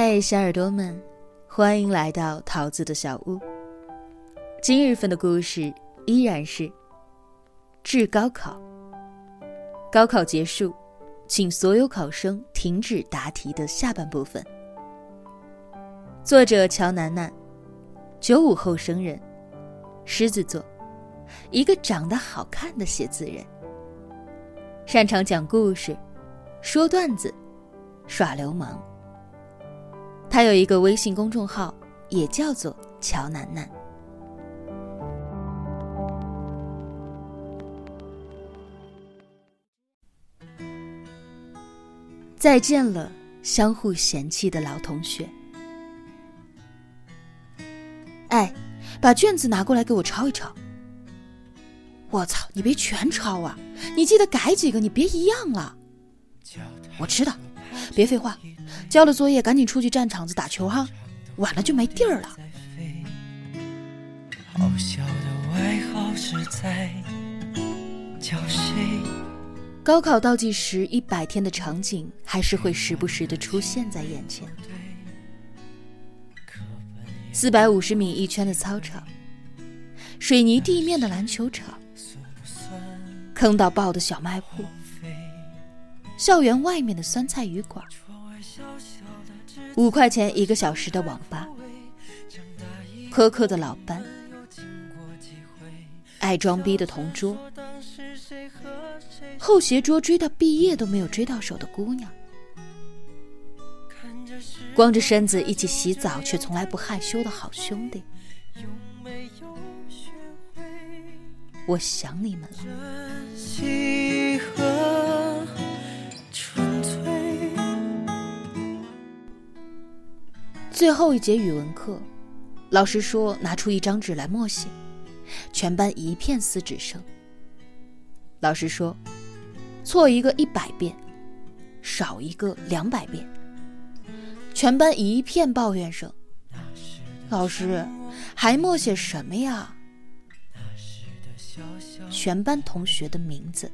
嘿，小耳朵们，欢迎来到桃子的小屋。今日份的故事依然是治高考。高考结束，请所有考生停止答题的下半部分。作者乔楠楠，九五后生人，狮子座，一个长得好看的写字人，擅长讲故事、说段子、耍流氓。他有一个微信公众号，也叫做乔楠楠。再见了，相互嫌弃的老同学。哎，把卷子拿过来给我抄一抄。我操，你别全抄啊！你记得改几个，你别一样啊。我知道，别废话，交了作业赶紧出去占场子打球哈，晚了就没地儿了。好笑的外号是在叫谁？高考倒计时一百天的场景，还是会时不时的出现在眼前。四百五十米一圈的操场，水泥地面的篮球场，坑到爆的小卖部，校园外面的酸菜鱼馆，五块钱一个小时的网吧，苛刻的老班，爱装逼的同桌，后斜桌追到毕业都没有追到手的姑娘。光着身子一起洗澡却从来不害羞的好兄弟，我想你们了。最后一节语文课，老师说拿出一张纸来默写，全班一片撕纸声。老师说，错一个一百遍，少一个两百遍。全班一片抱怨声。老师，还默写什么呀？全班同学的名字。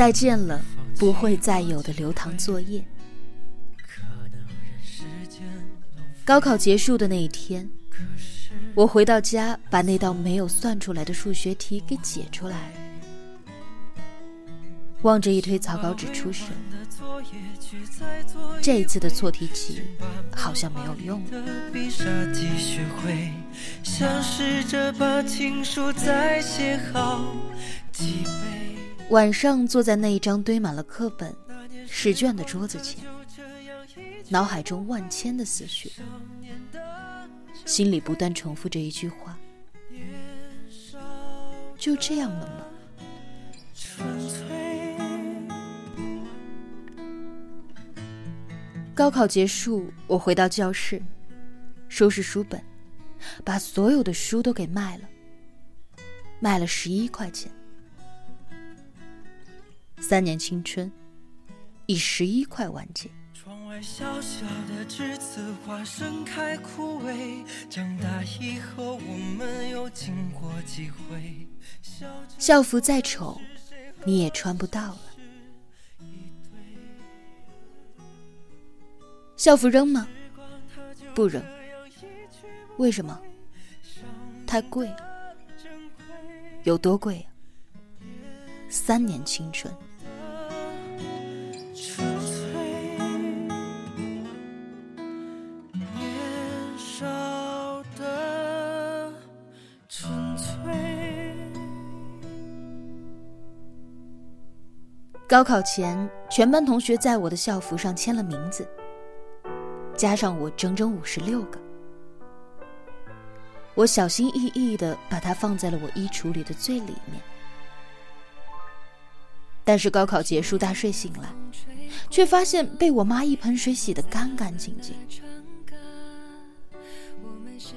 再见了，不会再有的留堂作业。高考结束的那一天。我回到家，把那道没有算出来的数学题给解出来。望着一堆草稿纸出神。这一次的错题集好像没有用了。晚上坐在那一张堆满了课本、试卷的桌子前，脑海中万千的思绪。心里不断重复着一句话：“就这样了吗？”高考结束，我回到教室，收拾书本，把所有的书都给卖了，卖了十一块钱。三年青春，以十一块完结。小小的栀子花盛开枯萎，长大以后我们又经过几回。校服再丑，你也穿不到了。校服扔吗？不扔。为什么？太贵。有多贵啊？三年青春。高考前，全班同学在我的校服上签了名字，加上我整整五十六个。我小心翼翼的把它放在了我衣橱里的最里面。但是高考结束，大睡醒来，却发现被我妈一盆水洗得干干净净。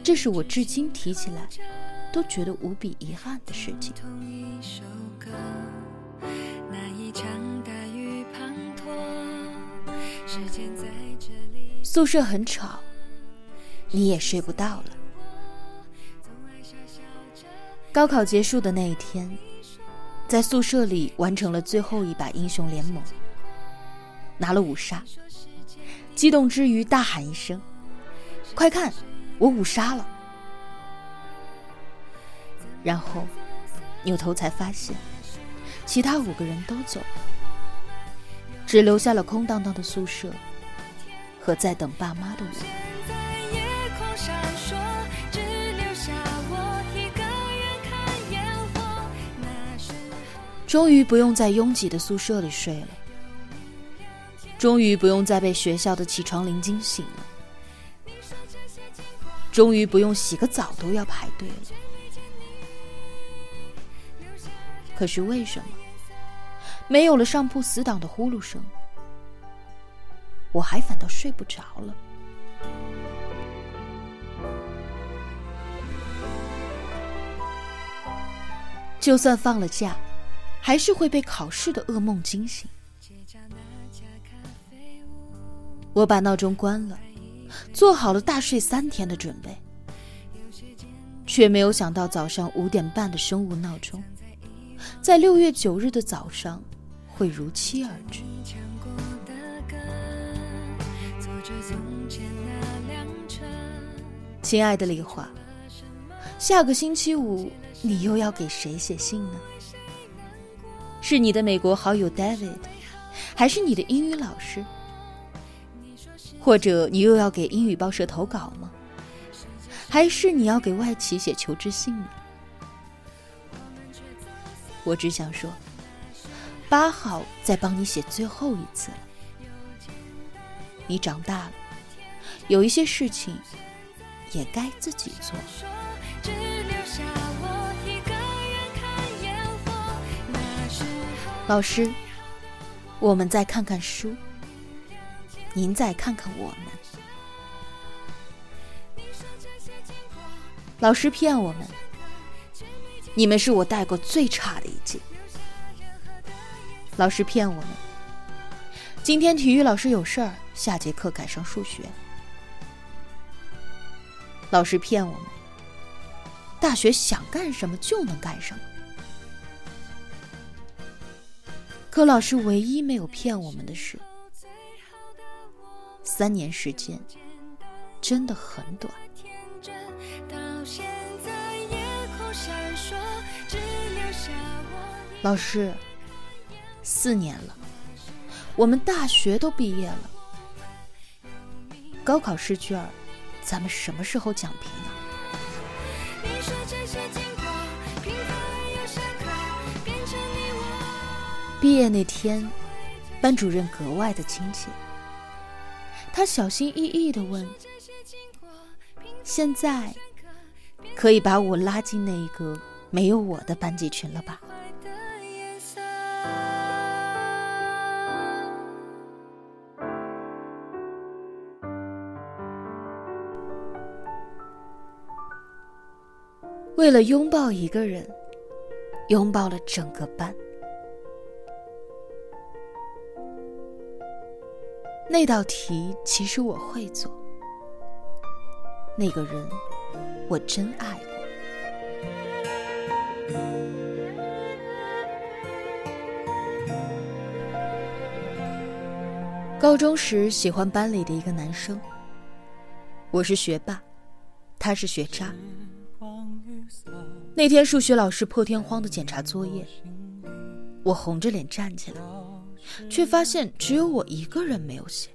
这是我至今提起来都觉得无比遗憾的事情。宿舍很吵，你也睡不到了。高考结束的那一天，在宿舍里完成了最后一把英雄联盟，拿了五杀。激动之余，大喊一声：“快看，我五杀了！”然后扭头才发现，其他五个人都走了，只留下了空荡荡的宿舍和在等爸妈的我。终于不用在拥挤的宿舍里睡了，终于不用再被学校的起床铃惊醒了，终于不用洗个澡都要排队了。可是为什么没有了上铺死党的呼噜声，我还反倒睡不着了？就算放了假。还是会被考试的噩梦惊醒。我把闹钟关了，做好了大睡三天的准备，却没有想到早上五点半的生物闹钟，在六月九日的早上会如期而至。亲爱的李华，下个星期五你又要给谁写信呢？是你的美国好友 David，还是你的英语老师？或者你又要给英语报社投稿吗？还是你要给外企写求职信呢？我只想说，八号再帮你写最后一次了。你长大了，有一些事情也该自己做。老师，我们再看看书，您再看看我们。老师骗我们，你们是我带过最差的一届。老师骗我们，今天体育老师有事儿，下节课改上数学。老师骗我们，大学想干什么就能干什么。可老师唯一没有骗我们的是，三年时间真的很短。老师，四年了，我们大学都毕业了，高考试卷，咱们什么时候讲评呢？毕业那天，班主任格外的亲切。他小心翼翼的问：“现在可以把我拉进那一个没有我的班级群了吧？”为了拥抱一个人，拥抱了整个班。那道题其实我会做，那个人我真爱过。高中时喜欢班里的一个男生，我是学霸，他是学渣。那天数学老师破天荒的检查作业，我红着脸站起来。却发现只有我一个人没有写，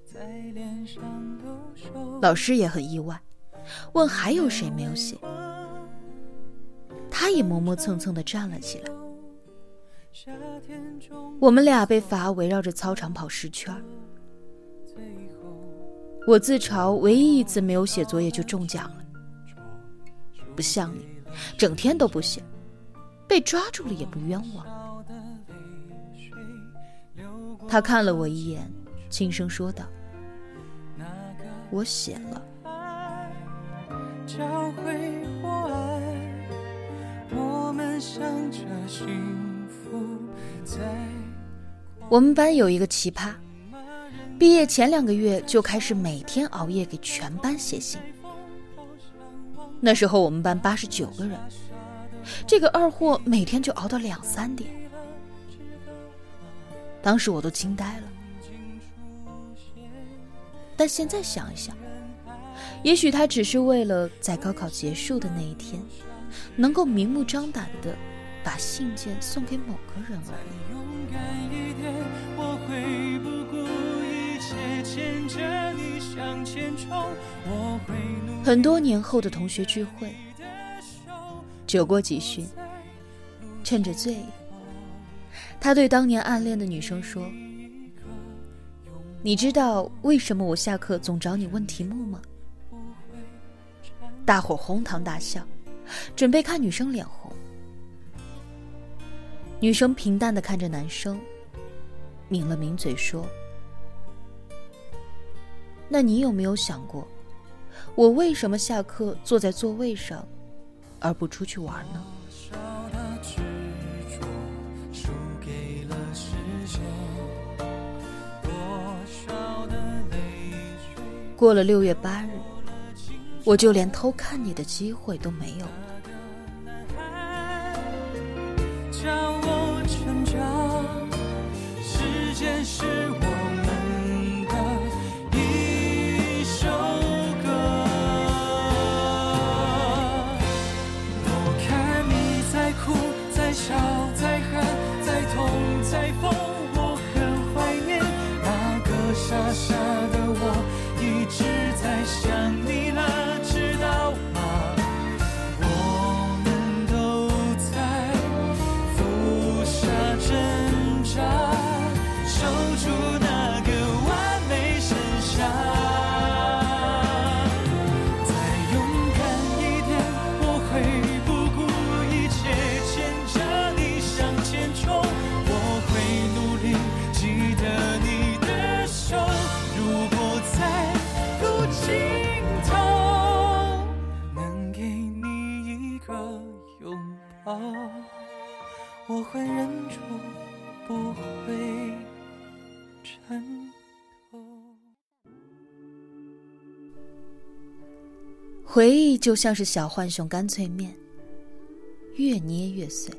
老师也很意外，问还有谁没有写，他也磨磨蹭蹭的站了起来。我们俩被罚围绕着操场跑十圈，我自嘲唯一一次没有写作业就中奖了，不像你，整天都不写，被抓住了也不冤枉。他看了我一眼，轻声说道：“我写了。”教会我们班有一个奇葩，毕业前两个月就开始每天熬夜给全班写信。那时候我们班八十九个人，这个二货每天就熬到两三点。当时我都惊呆了。但现在想一想，也许他只是为了在高考结束的那一天，能够明目张胆的把信件送给某个人而已。很多年后的同学聚会，酒过几巡，趁着醉，他对当年暗恋的女生说。你知道为什么我下课总找你问题目吗？大伙哄堂大笑，准备看女生脸红。女生平淡的看着男生，抿了抿嘴说：“那你有没有想过，我为什么下课坐在座位上，而不出去玩呢？”过了六月八日，我就连偷看你的机会都没有了。回忆就像是小浣熊干脆面，越捏越碎。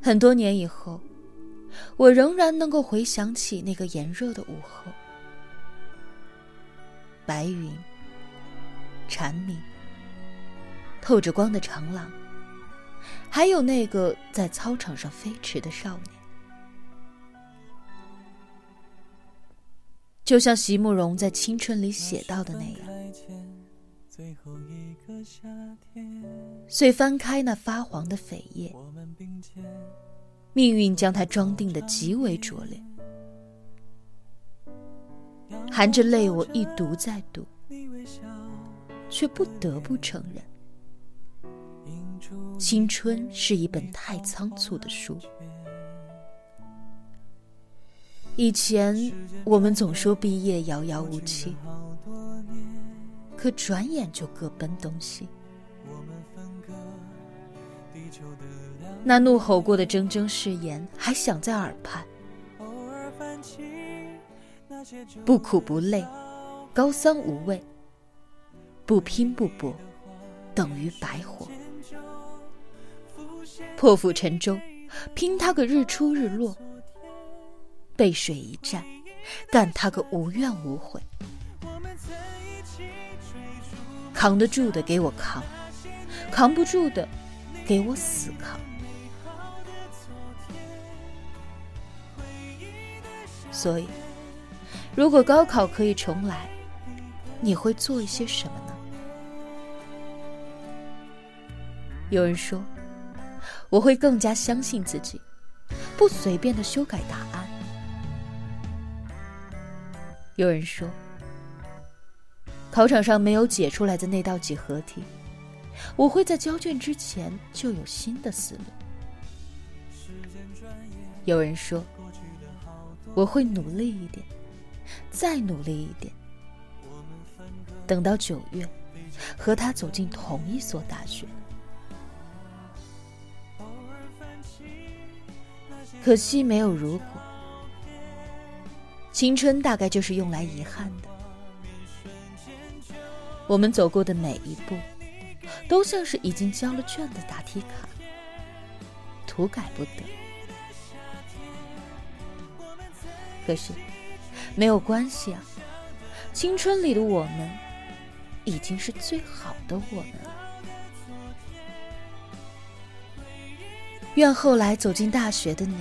很多年以后，我仍然能够回想起那个炎热的午后，白云蝉鸣。透着光的长廊，还有那个在操场上飞驰的少年，就像席慕容在《青春》里写到的那样。遂翻开那发黄的扉页，命运将它装订的极为拙劣，含着泪，我一读再读，却不得不承认。青春是一本太仓促的书。以前我们总说毕业遥遥无期，可转眼就各奔东西。那怒吼过的铮铮誓言还响在耳畔。不苦不累，高三无味；不拼不搏，等于白活。破釜沉舟，拼他个日出日落；背水一战，干他个无怨无悔。扛得住的给我扛，扛不住的给我死扛。所以，如果高考可以重来，你会做一些什么呢？有人说。我会更加相信自己，不随便的修改答案。有人说，考场上没有解出来的那道几何题，我会在交卷之前就有新的思路。有人说，我会努力一点，再努力一点，等到九月，和他走进同一所大学。可惜没有如果，青春大概就是用来遗憾的。我们走过的每一步都像是已经交了卷的答题卡。涂改不得。可是没有关系啊，青春里的我们已经是最好的我们了。愿后来走进大学的你。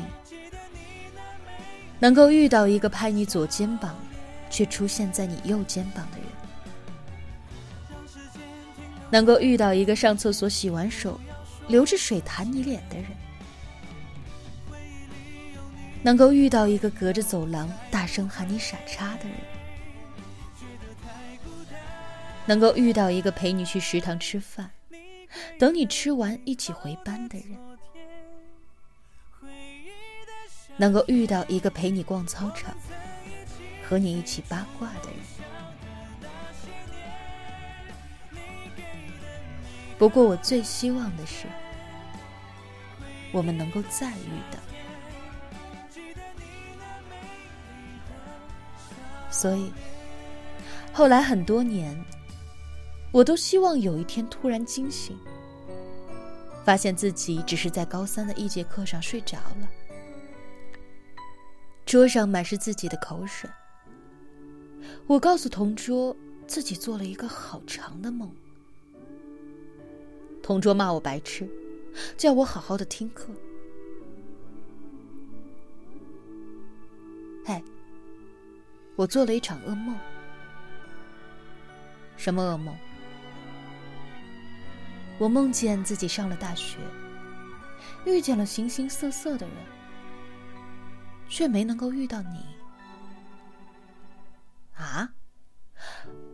能够遇到一个拍你左肩膀，却出现在你右肩膀的人；能够遇到一个上厕所洗完手，流着水弹你脸的人；能够遇到一个隔着走廊大声喊你傻叉的人；能够遇到一个陪你去食堂吃饭，等你吃完一起回班的人。能够遇到一个陪你逛操场、和你一起八卦的人。不过，我最希望的是，我们能够再遇到。所以，后来很多年，我都希望有一天突然惊醒，发现自己只是在高三的一节课上睡着了。桌上满是自己的口水。我告诉同桌，自己做了一个好长的梦。同桌骂我白痴，叫我好好的听课。哎，我做了一场噩梦。什么噩梦？我梦见自己上了大学，遇见了形形色色的人。却没能够遇到你啊！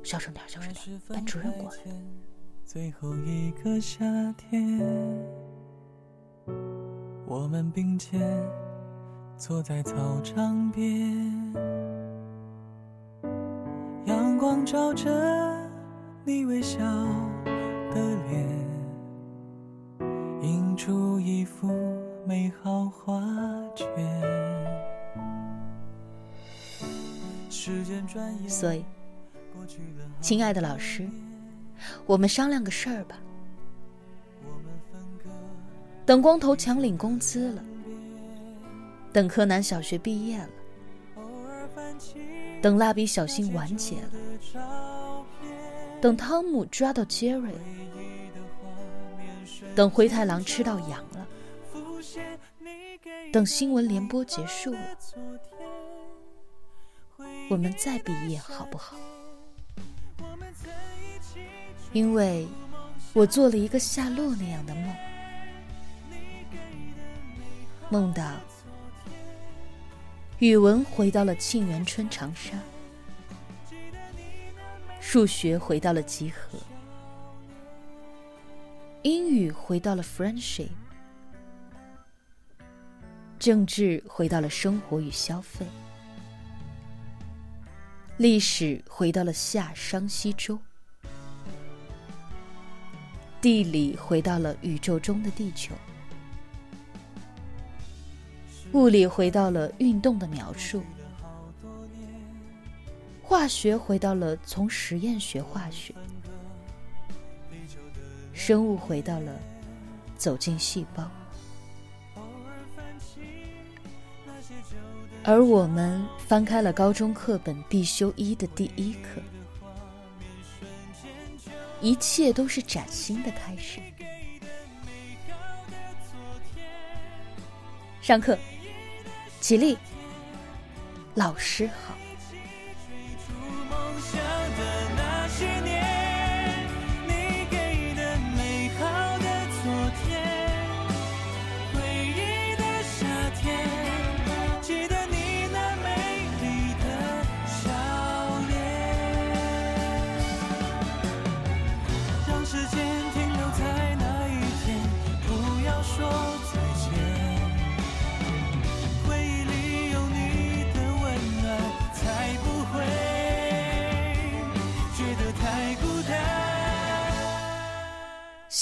小声点，小声点，班主任过来。最后一个夏天，我们并肩坐在操场边，阳光照着你微笑的脸，映出一幅美好画卷。所以，亲爱的老师，我们商量个事儿吧。等光头强领工资了，等柯南小学毕业了，等蜡笔小新完结了，等汤姆抓到杰瑞了，等灰太狼吃到羊了，等新闻联播结束了。我们再毕业好不好？因为我做了一个夏洛那样的梦，梦到语文回到了沁园春长沙，数学回到了集合，英语回到了 friendship，政治回到了生活与消费。历史回到了夏商西周，地理回到了宇宙中的地球，物理回到了运动的描述，化学回到了从实验学化学，生物回到了走进细胞。而我们翻开了高中课本必修一的第一课，一切都是崭新的开始。上课，起立，老师好。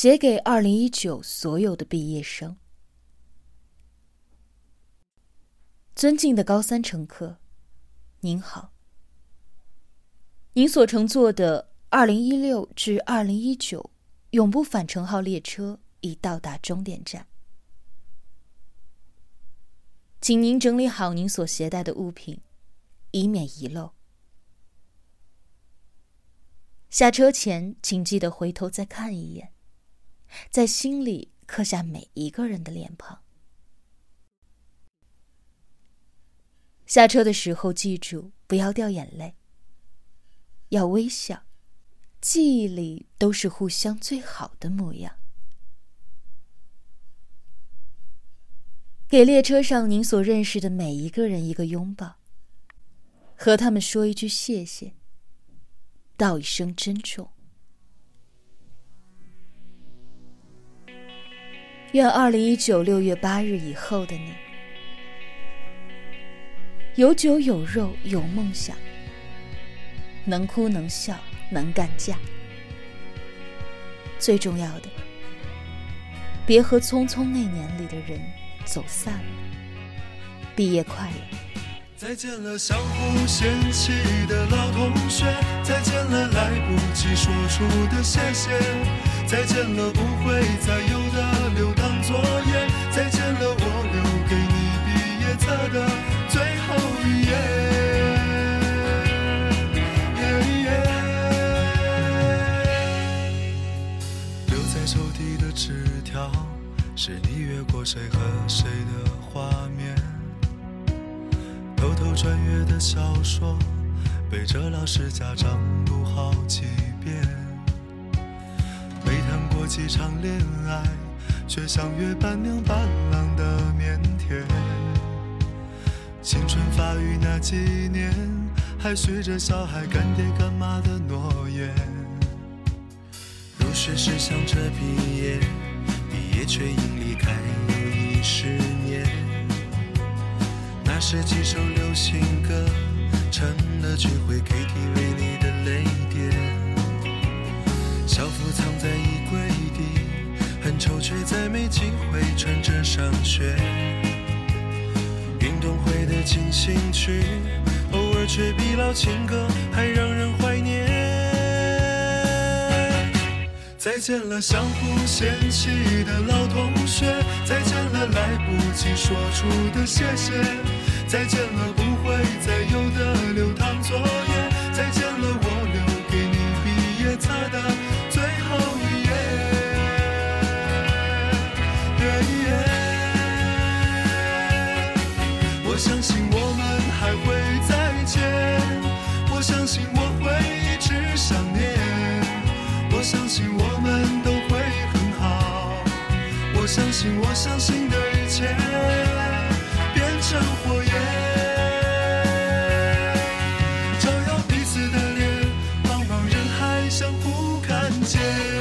写给二零一九所有的毕业生，尊敬的高三乘客，您好。您所乘坐的二零一六至二零一九永不返程号列车已到达终点站，请您整理好您所携带的物品，以免遗漏。下车前，请记得回头再看一眼，在心里刻下每一个人的脸庞。下车的时候，记住不要掉眼泪，要微笑，记忆里都是互相最好的模样。给列车上您所认识的每一个人一个拥抱，和他们说一句谢谢，道一声珍重。愿二零一九六月八日以后的你。有酒有肉有梦想，能哭能笑能干架。最重要的，别和匆匆那年里的人走散了。毕业快乐！再见了，相互嫌弃的老同学；再见了，来不及说出的谢谢；再见了，不会再有的留堂作业；再见了，我留给你毕业册的最后一页。留在抽屉的纸条。是你越过谁和谁的画面，偷偷穿越的小说，背着老师家长读好几遍。几场恋爱，却像约伴娘伴郎的腼腆。青春发育那几年，还许着小孩干爹干妈的诺言。入学时想着毕业。毕业却因离开又一十年，那时几首流行歌成了聚会 KTV 里的泪点。校服藏在衣，很丑却再没机会穿着上学。运动会的进行曲，偶尔却比老情歌还让人怀念。再见了，相互嫌弃的老同学；再见了，来不及说出的谢谢；再见了，不会再有的留堂作业；再见了，我请我相信的一切变成火焰，照耀彼此的脸，茫茫人海相互看见。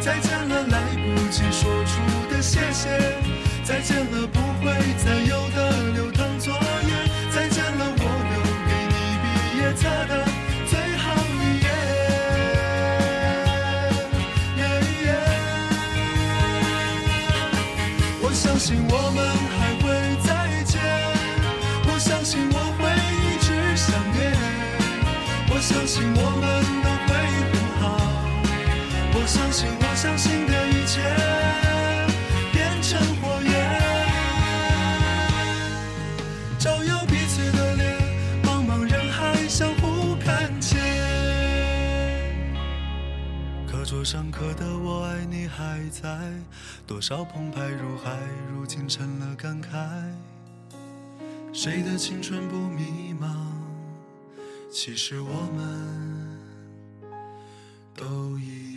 再见了，来不及说出的谢谢；再见了，不会再有的流淌作业。再见了。我留给你毕业册的最后一页，我相信我们还会再见，我相信我会一直想念，我相信我们都会很好，我相信我相信的一切变成火焰，照耀彼此的脸，茫茫人海相互看见。课。桌上刻的我爱你还在，多少澎湃如海，如今成了感慨。谁的青春不迷茫？其实我们都一样。